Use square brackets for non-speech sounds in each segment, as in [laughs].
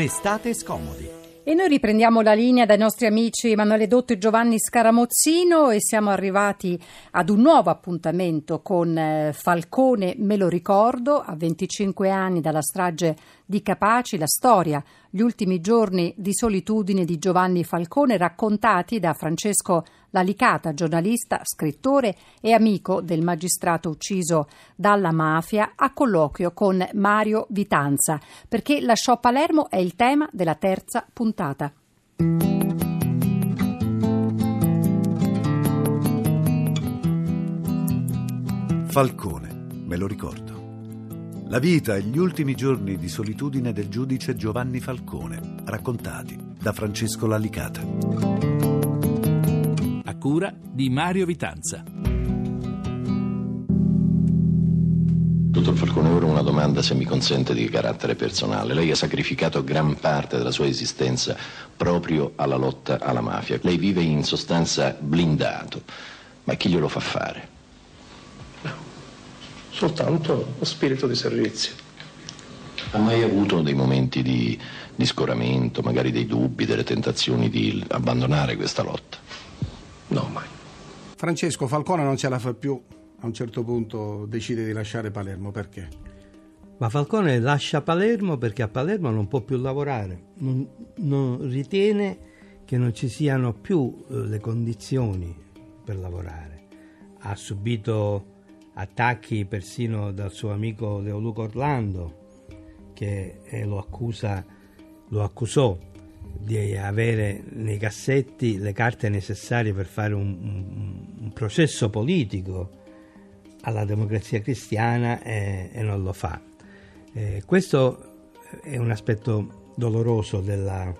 Restate scomodi. E noi riprendiamo la linea dai nostri amici Emanuele Dotto e Giovanni Scaramozzino e siamo arrivati ad un nuovo appuntamento con eh, Falcone, me lo ricordo, a 25 anni dalla strage di Capaci, la storia, gli ultimi giorni di solitudine di Giovanni Falcone raccontati da Francesco Lalicata, giornalista, scrittore e amico del magistrato ucciso dalla mafia, a colloquio con Mario Vitanza, perché lasciò Palermo è il tema della terza puntata. Falcone, me lo ricordo. La vita e gli ultimi giorni di solitudine del giudice Giovanni Falcone, raccontati da Francesco Lalicata. Cura di Mario Vitanza. Dottor Falcone, ora una domanda, se mi consente, di carattere personale. Lei ha sacrificato gran parte della sua esistenza proprio alla lotta alla mafia. Lei vive in sostanza blindato. Ma chi glielo fa fare? soltanto lo spirito di servizio. Ha mai avuto dei momenti di, di scoramento, magari dei dubbi, delle tentazioni di abbandonare questa lotta? No, mai. Francesco Falcone non ce la fa più, a un certo punto decide di lasciare Palermo, perché? Ma Falcone lascia Palermo perché a Palermo non può più lavorare, non, non ritiene che non ci siano più eh, le condizioni per lavorare. Ha subito attacchi persino dal suo amico Leoluco Orlando che eh, lo, accusa, lo accusò di avere nei cassetti le carte necessarie per fare un, un, un processo politico alla democrazia cristiana e, e non lo fa. Eh, questo è un aspetto doloroso della,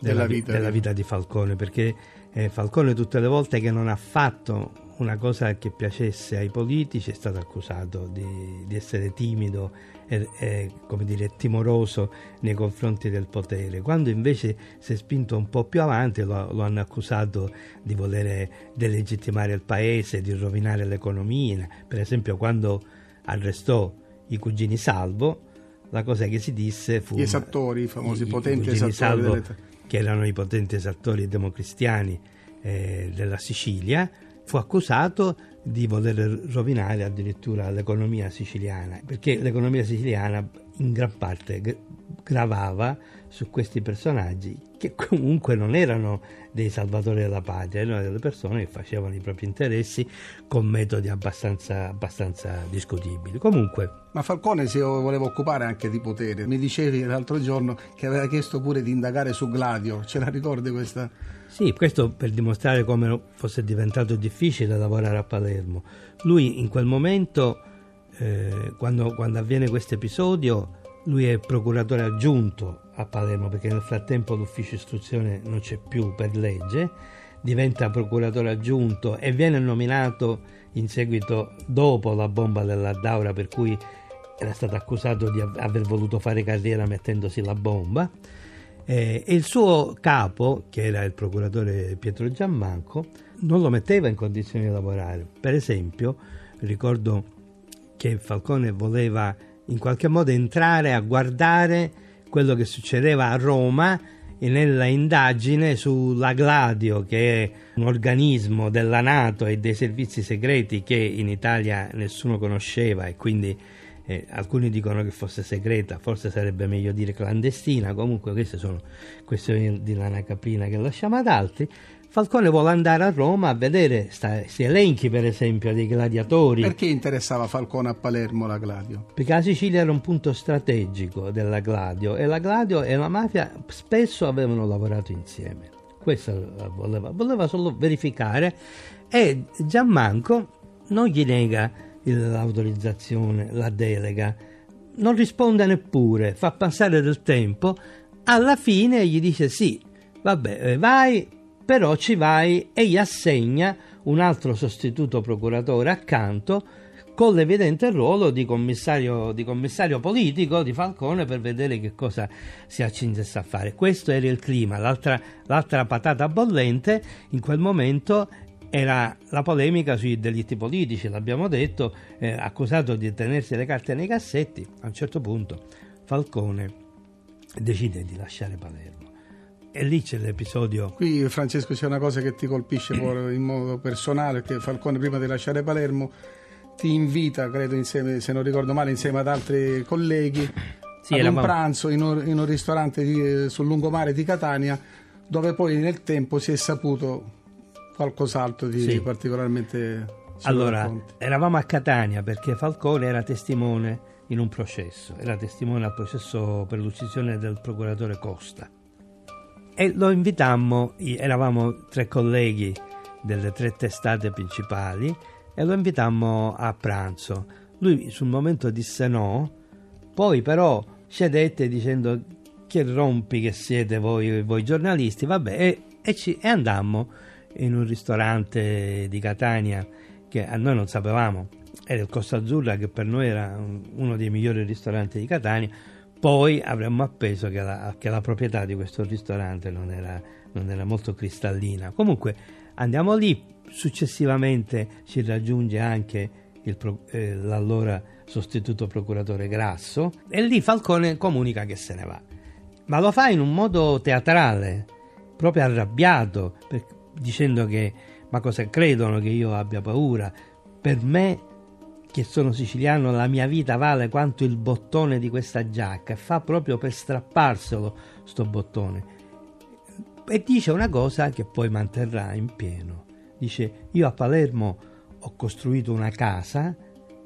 della, della, vita, della vita, di Falcone perché eh, Falcone tutte le volte che non ha fatto una cosa che piacesse ai politici, è stato accusato di, di essere timido e, e, come dire, timoroso nei confronti del potere, quando invece si è spinto un po' più avanti lo, lo hanno accusato di voler delegittimare il paese, di rovinare l'economia, per esempio quando arrestò i cugini Salvo, la cosa che si disse fu... Gli esattori, i famosi i, potenti i esattori. Salvo, delle... che erano i potenti esattori democristiani eh, della Sicilia, fu accusato di voler rovinare addirittura l'economia siciliana, perché l'economia siciliana in gran parte gravava su questi personaggi che comunque non erano dei salvatori della patria, erano delle persone che facevano i propri interessi con metodi abbastanza, abbastanza discutibili. Comunque, Ma Falcone si voleva occupare anche di potere. Mi dicevi l'altro giorno che aveva chiesto pure di indagare su Gladio, ce la ricordi questa? Sì, questo per dimostrare come fosse diventato difficile lavorare a Palermo. Lui in quel momento, eh, quando, quando avviene questo episodio, lui è procuratore aggiunto a Palermo perché nel frattempo l'ufficio istruzione non c'è più per legge, diventa procuratore aggiunto e viene nominato in seguito dopo la bomba dell'Addaura per cui era stato accusato di aver voluto fare carriera mettendosi la bomba. E il suo capo, che era il procuratore Pietro Giammanco, non lo metteva in condizioni di lavorare. Per esempio, ricordo che Falcone voleva in qualche modo entrare a guardare quello che succedeva a Roma nella indagine sulla Gladio, che è un organismo della Nato e dei servizi segreti che in Italia nessuno conosceva e quindi eh, alcuni dicono che fosse segreta, forse sarebbe meglio dire clandestina, comunque queste sono questioni di lana caprina che lasciamo ad altri. Falcone vuole andare a Roma a vedere questi elenchi, per esempio, dei gladiatori. Perché interessava Falcone a Palermo la Gladio? Perché la Sicilia era un punto strategico della Gladio e la Gladio e la mafia spesso avevano lavorato insieme. Questo voleva, voleva solo verificare e Gianmanco non gli nega l'autorizzazione, la delega, non risponde neppure, fa passare del tempo, alla fine gli dice sì, vabbè, eh, vai, però ci vai e gli assegna un altro sostituto procuratore accanto con l'evidente ruolo di commissario, di commissario, politico di Falcone per vedere che cosa si accingesse a fare. Questo era il clima, l'altra, l'altra patata bollente in quel momento era la polemica sui delitti politici, l'abbiamo detto, eh, accusato di tenersi le carte nei cassetti, a un certo punto Falcone decide di lasciare Palermo. E lì c'è l'episodio. Qui Francesco c'è una cosa che ti colpisce [clears throat] in modo personale, che Falcone prima di lasciare Palermo ti invita, credo insieme, se non ricordo male, insieme ad altri colleghi, sì, ad un pranzo in un, in un ristorante di, sul lungomare di Catania, dove poi nel tempo si è saputo qualcos'altro di sì. particolarmente... Allora, racconti. eravamo a Catania perché Falcone era testimone in un processo, era testimone al processo per l'uccisione del procuratore Costa. E lo invitammo, eravamo tre colleghi delle tre testate principali, e lo invitammo a pranzo. Lui sul momento disse no, poi però cedette dicendo che rompi che siete voi, voi giornalisti, vabbè, e, e, ci, e andammo in un ristorante di Catania che a noi non sapevamo, era il Costa Azzurra che per noi era uno dei migliori ristoranti di Catania, poi avremmo appeso che la, che la proprietà di questo ristorante non era, non era molto cristallina. Comunque andiamo lì, successivamente ci raggiunge anche il, eh, l'allora sostituto procuratore Grasso e lì Falcone comunica che se ne va. Ma lo fa in un modo teatrale, proprio arrabbiato, per, dicendo che ma cosa credono che io abbia paura? Per me che sono siciliano la mia vita vale quanto il bottone di questa giacca fa proprio per strapparselo sto bottone. E dice una cosa che poi manterrà in pieno. Dice io a Palermo ho costruito una casa,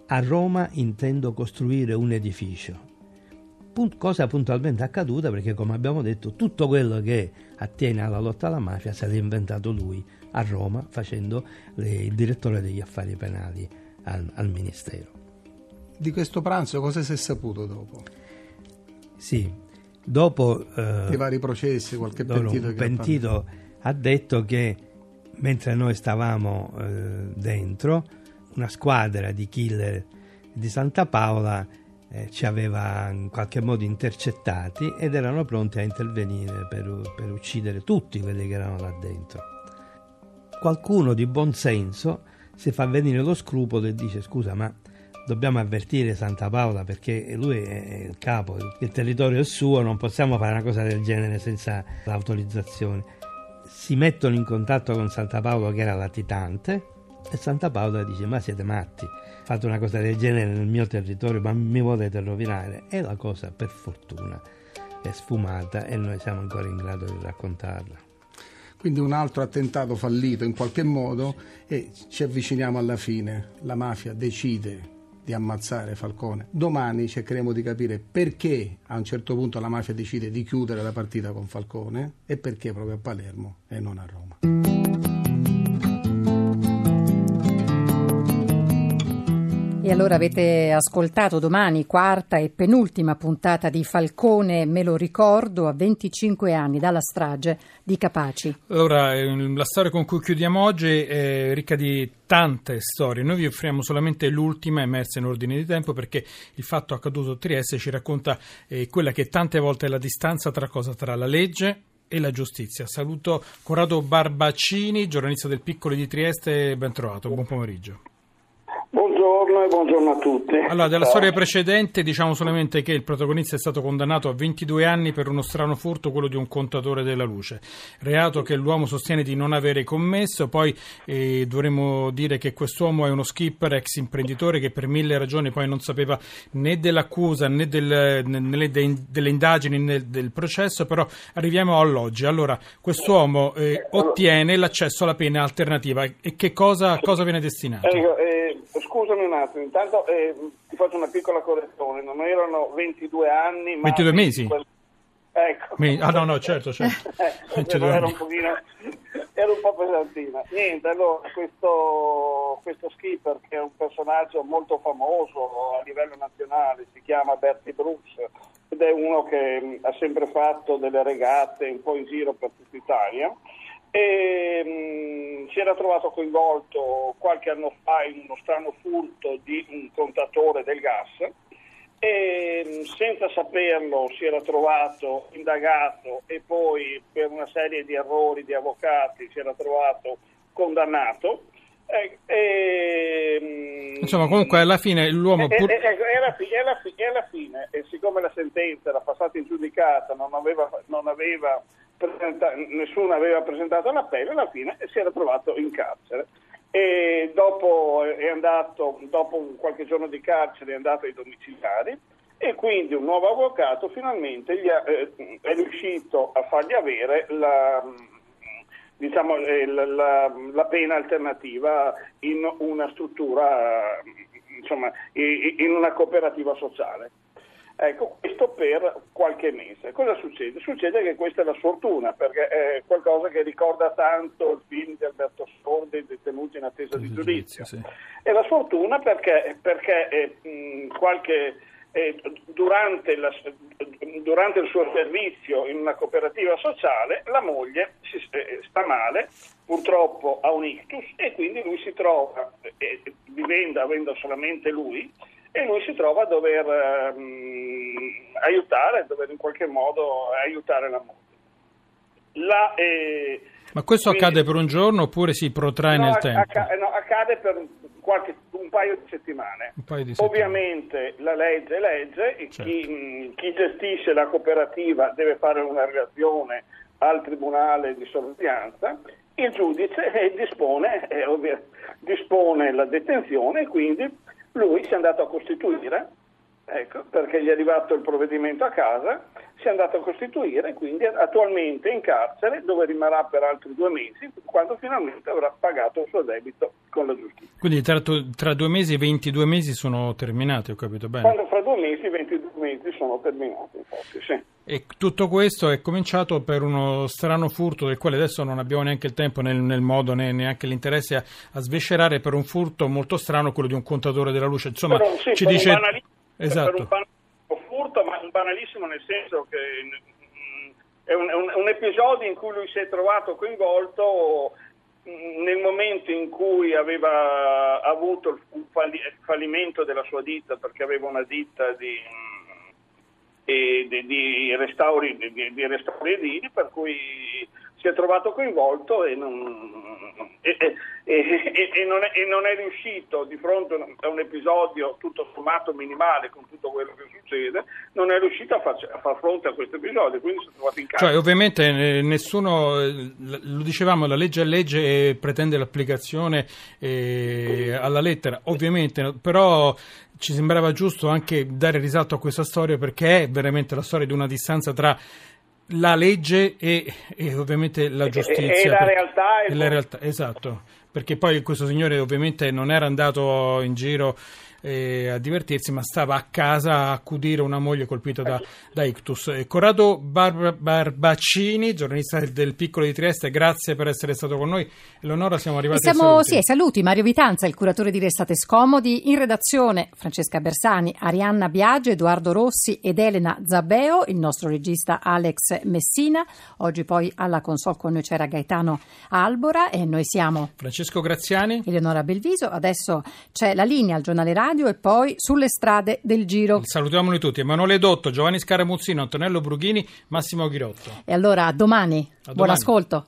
a Roma intendo costruire un edificio cosa puntualmente accaduta perché come abbiamo detto tutto quello che attiene alla lotta alla mafia se l'è inventato lui a Roma facendo le, il direttore degli affari penali al, al, Ministero. Di questo pranzo cosa si è saputo dopo? Sì, dopo... Eh, I vari processi, qualche pentito, un pentito ha detto che mentre noi stavamo eh, dentro, una squadra di killer di Santa Paola eh, ci aveva in qualche modo intercettati ed erano pronti a intervenire per, per uccidere tutti quelli che erano là dentro. Qualcuno di buon senso si fa venire lo scrupolo e dice scusa ma dobbiamo avvertire Santa Paola perché lui è il capo, il territorio è suo, non possiamo fare una cosa del genere senza l'autorizzazione. Si mettono in contatto con Santa Paola che era latitante e Santa Paola dice ma siete matti, fate una cosa del genere nel mio territorio, ma mi volete rovinare. E la cosa, per fortuna, è sfumata e noi siamo ancora in grado di raccontarla. Quindi un altro attentato fallito in qualche modo e ci avviciniamo alla fine. La mafia decide di ammazzare Falcone. Domani cercheremo di capire perché a un certo punto la mafia decide di chiudere la partita con Falcone e perché proprio a Palermo e non a Roma. E allora avete ascoltato domani quarta e penultima puntata di Falcone, me lo ricordo, a 25 anni dalla strage di Capaci. Allora, ehm, la storia con cui chiudiamo oggi è ricca di tante storie. Noi vi offriamo solamente l'ultima, emersa in ordine di tempo, perché il fatto accaduto a Trieste ci racconta eh, quella che tante volte è la distanza tra cosa? Tra la legge e la giustizia. Saluto Corrado Barbaccini, giornalista del Piccolo di Trieste, ben trovato, buon pomeriggio. Buongiorno e buongiorno a tutti. Allora, della storia precedente diciamo solamente che il protagonista è stato condannato a 22 anni per uno strano furto, quello di un contatore della luce, reato che l'uomo sostiene di non avere commesso, poi eh, dovremmo dire che quest'uomo è uno skipper, ex imprenditore che per mille ragioni poi non sapeva né dell'accusa né del, né delle indagini né del processo, però arriviamo all'oggi. Allora, quest'uomo eh, ottiene l'accesso alla pena alternativa e che cosa, cosa viene destinato? Ecco, eh, scusami un attimo, intanto eh, ti faccio una piccola correzione, non erano 22 anni, ma... 22 mesi? Ecco. Ah no, no, certo, certo. [laughs] eh, [laughs] era, un pochino, era un po' pesantina. Niente, allora, questo, questo skipper che è un personaggio molto famoso a livello nazionale, si chiama Bertie Brooks ed è uno che mh, ha sempre fatto delle regate un po' in giro per tutta Italia e mh, si era trovato coinvolto qualche anno fa in uno strano furto di un contatore del gas e mh, senza saperlo si era trovato indagato e poi per una serie di errori di avvocati si era trovato condannato. Eh, eh, Insomma, comunque alla fine l'uomo... E, Pur... e, e, alla, e, alla, e alla fine, e siccome la sentenza era passata in giudicata, non aveva, non aveva presenta- nessuno aveva presentato l'appello, alla fine si era trovato in carcere. E dopo, andato, dopo qualche giorno di carcere è andato ai domiciliari e quindi un nuovo avvocato finalmente ha, eh, è riuscito a fargli avere la, diciamo, eh, la, la, la, pena alternativa in una struttura, insomma, in una cooperativa sociale. Ecco, questo per qualche mese. Cosa succede? Succede che questa è la sfortuna, perché è qualcosa che ricorda tanto il film di Alberto Sordi, Detenuti in attesa di giudizio. Sì. È la sfortuna perché, perché eh, qualche, eh, durante, la, durante, il suo servizio in una cooperativa sociale la moglie si, eh, sta male, purtroppo ha un ictus e quindi lui si trova, eh, vivendo, avendo solamente lui, e lui si trova a dover um, aiutare, a dover in qualche modo aiutare la moglie. La, eh, Ma questo quindi, accade per un giorno oppure si protrae no, nel tempo? Acca- no, accade per qualche, un paio di settimane. Paio di settimane. Ovviamente la legge è legge, certo. chi, chi gestisce la cooperativa deve fare una relazione al tribunale di sorveglianza, il giudice eh, dispone, eh, ovvia, dispone la detenzione e quindi lui si è andato a costituire, ecco, perché gli è arrivato il provvedimento a casa, si è andato a costituire, quindi attualmente in carcere dove rimarrà per altri due mesi, quando finalmente avrà pagato il suo debito con la giustizia. Quindi tra, tra due mesi e 22 mesi sono terminati, ho capito bene? Quando fra due mesi e 22 mesi sono terminati, infatti, sì. E tutto questo è cominciato per uno strano furto del quale adesso non abbiamo neanche il tempo nel, nel modo né neanche l'interesse a, a, svescerare per un furto molto strano, quello di un contatore della luce. Insomma, però, sì, ci dice... Esatto. Per un banalissimo furto, ma un banalissimo nel senso che un, è, un, è un episodio in cui lui si è trovato coinvolto nel momento in cui aveva avuto il fallimento della sua ditta, perché aveva una ditta di di, di, restauri, di, di, restauri, edili, per cui si è trovato coinvolto e non, e, e, e, non, è, e non, è, riuscito di fronte a un episodio tutto sommato minimale con tutto quello che succede, non è riuscito a, farci, a far fronte a questo episodio, quindi si è trovato in casa. Cioè ovviamente eh, nessuno, eh, lo dicevamo, la legge è legge e pretende l'applicazione eh, alla lettera, ovviamente, però ci sembrava giusto anche dare risalto a questa storia perché è veramente la storia di una distanza tra la legge e, e ovviamente la giustizia. E, e la realtà. E la realtà, esatto, perché poi questo signore ovviamente non era andato in giro eh, a divertirsi, ma stava a casa a accudire una moglie colpita da, da ictus. Eh, Corrado Bar- Barbaccini, giornalista del Piccolo di Trieste, grazie per essere stato con noi. Eleonora, siamo arrivati e siamo, saluti. Sì, saluti. Mario Vitanza, il curatore di Restate Scomodi, in redazione Francesca Bersani, Arianna Biagio, Edoardo Rossi ed Elena Zabeo, il nostro regista Alex Messina. Oggi poi alla console con noi c'era Gaetano Albora e noi siamo Francesco Graziani, Eleonora Belviso. Adesso c'è la linea al giornale radio e poi sulle strade del Giro. Salutiamoli tutti, Emanuele Dotto, Giovanni Scaramuzzino, Antonello Brughini, Massimo Ghirotto. E allora a domani, a domani. buon ascolto.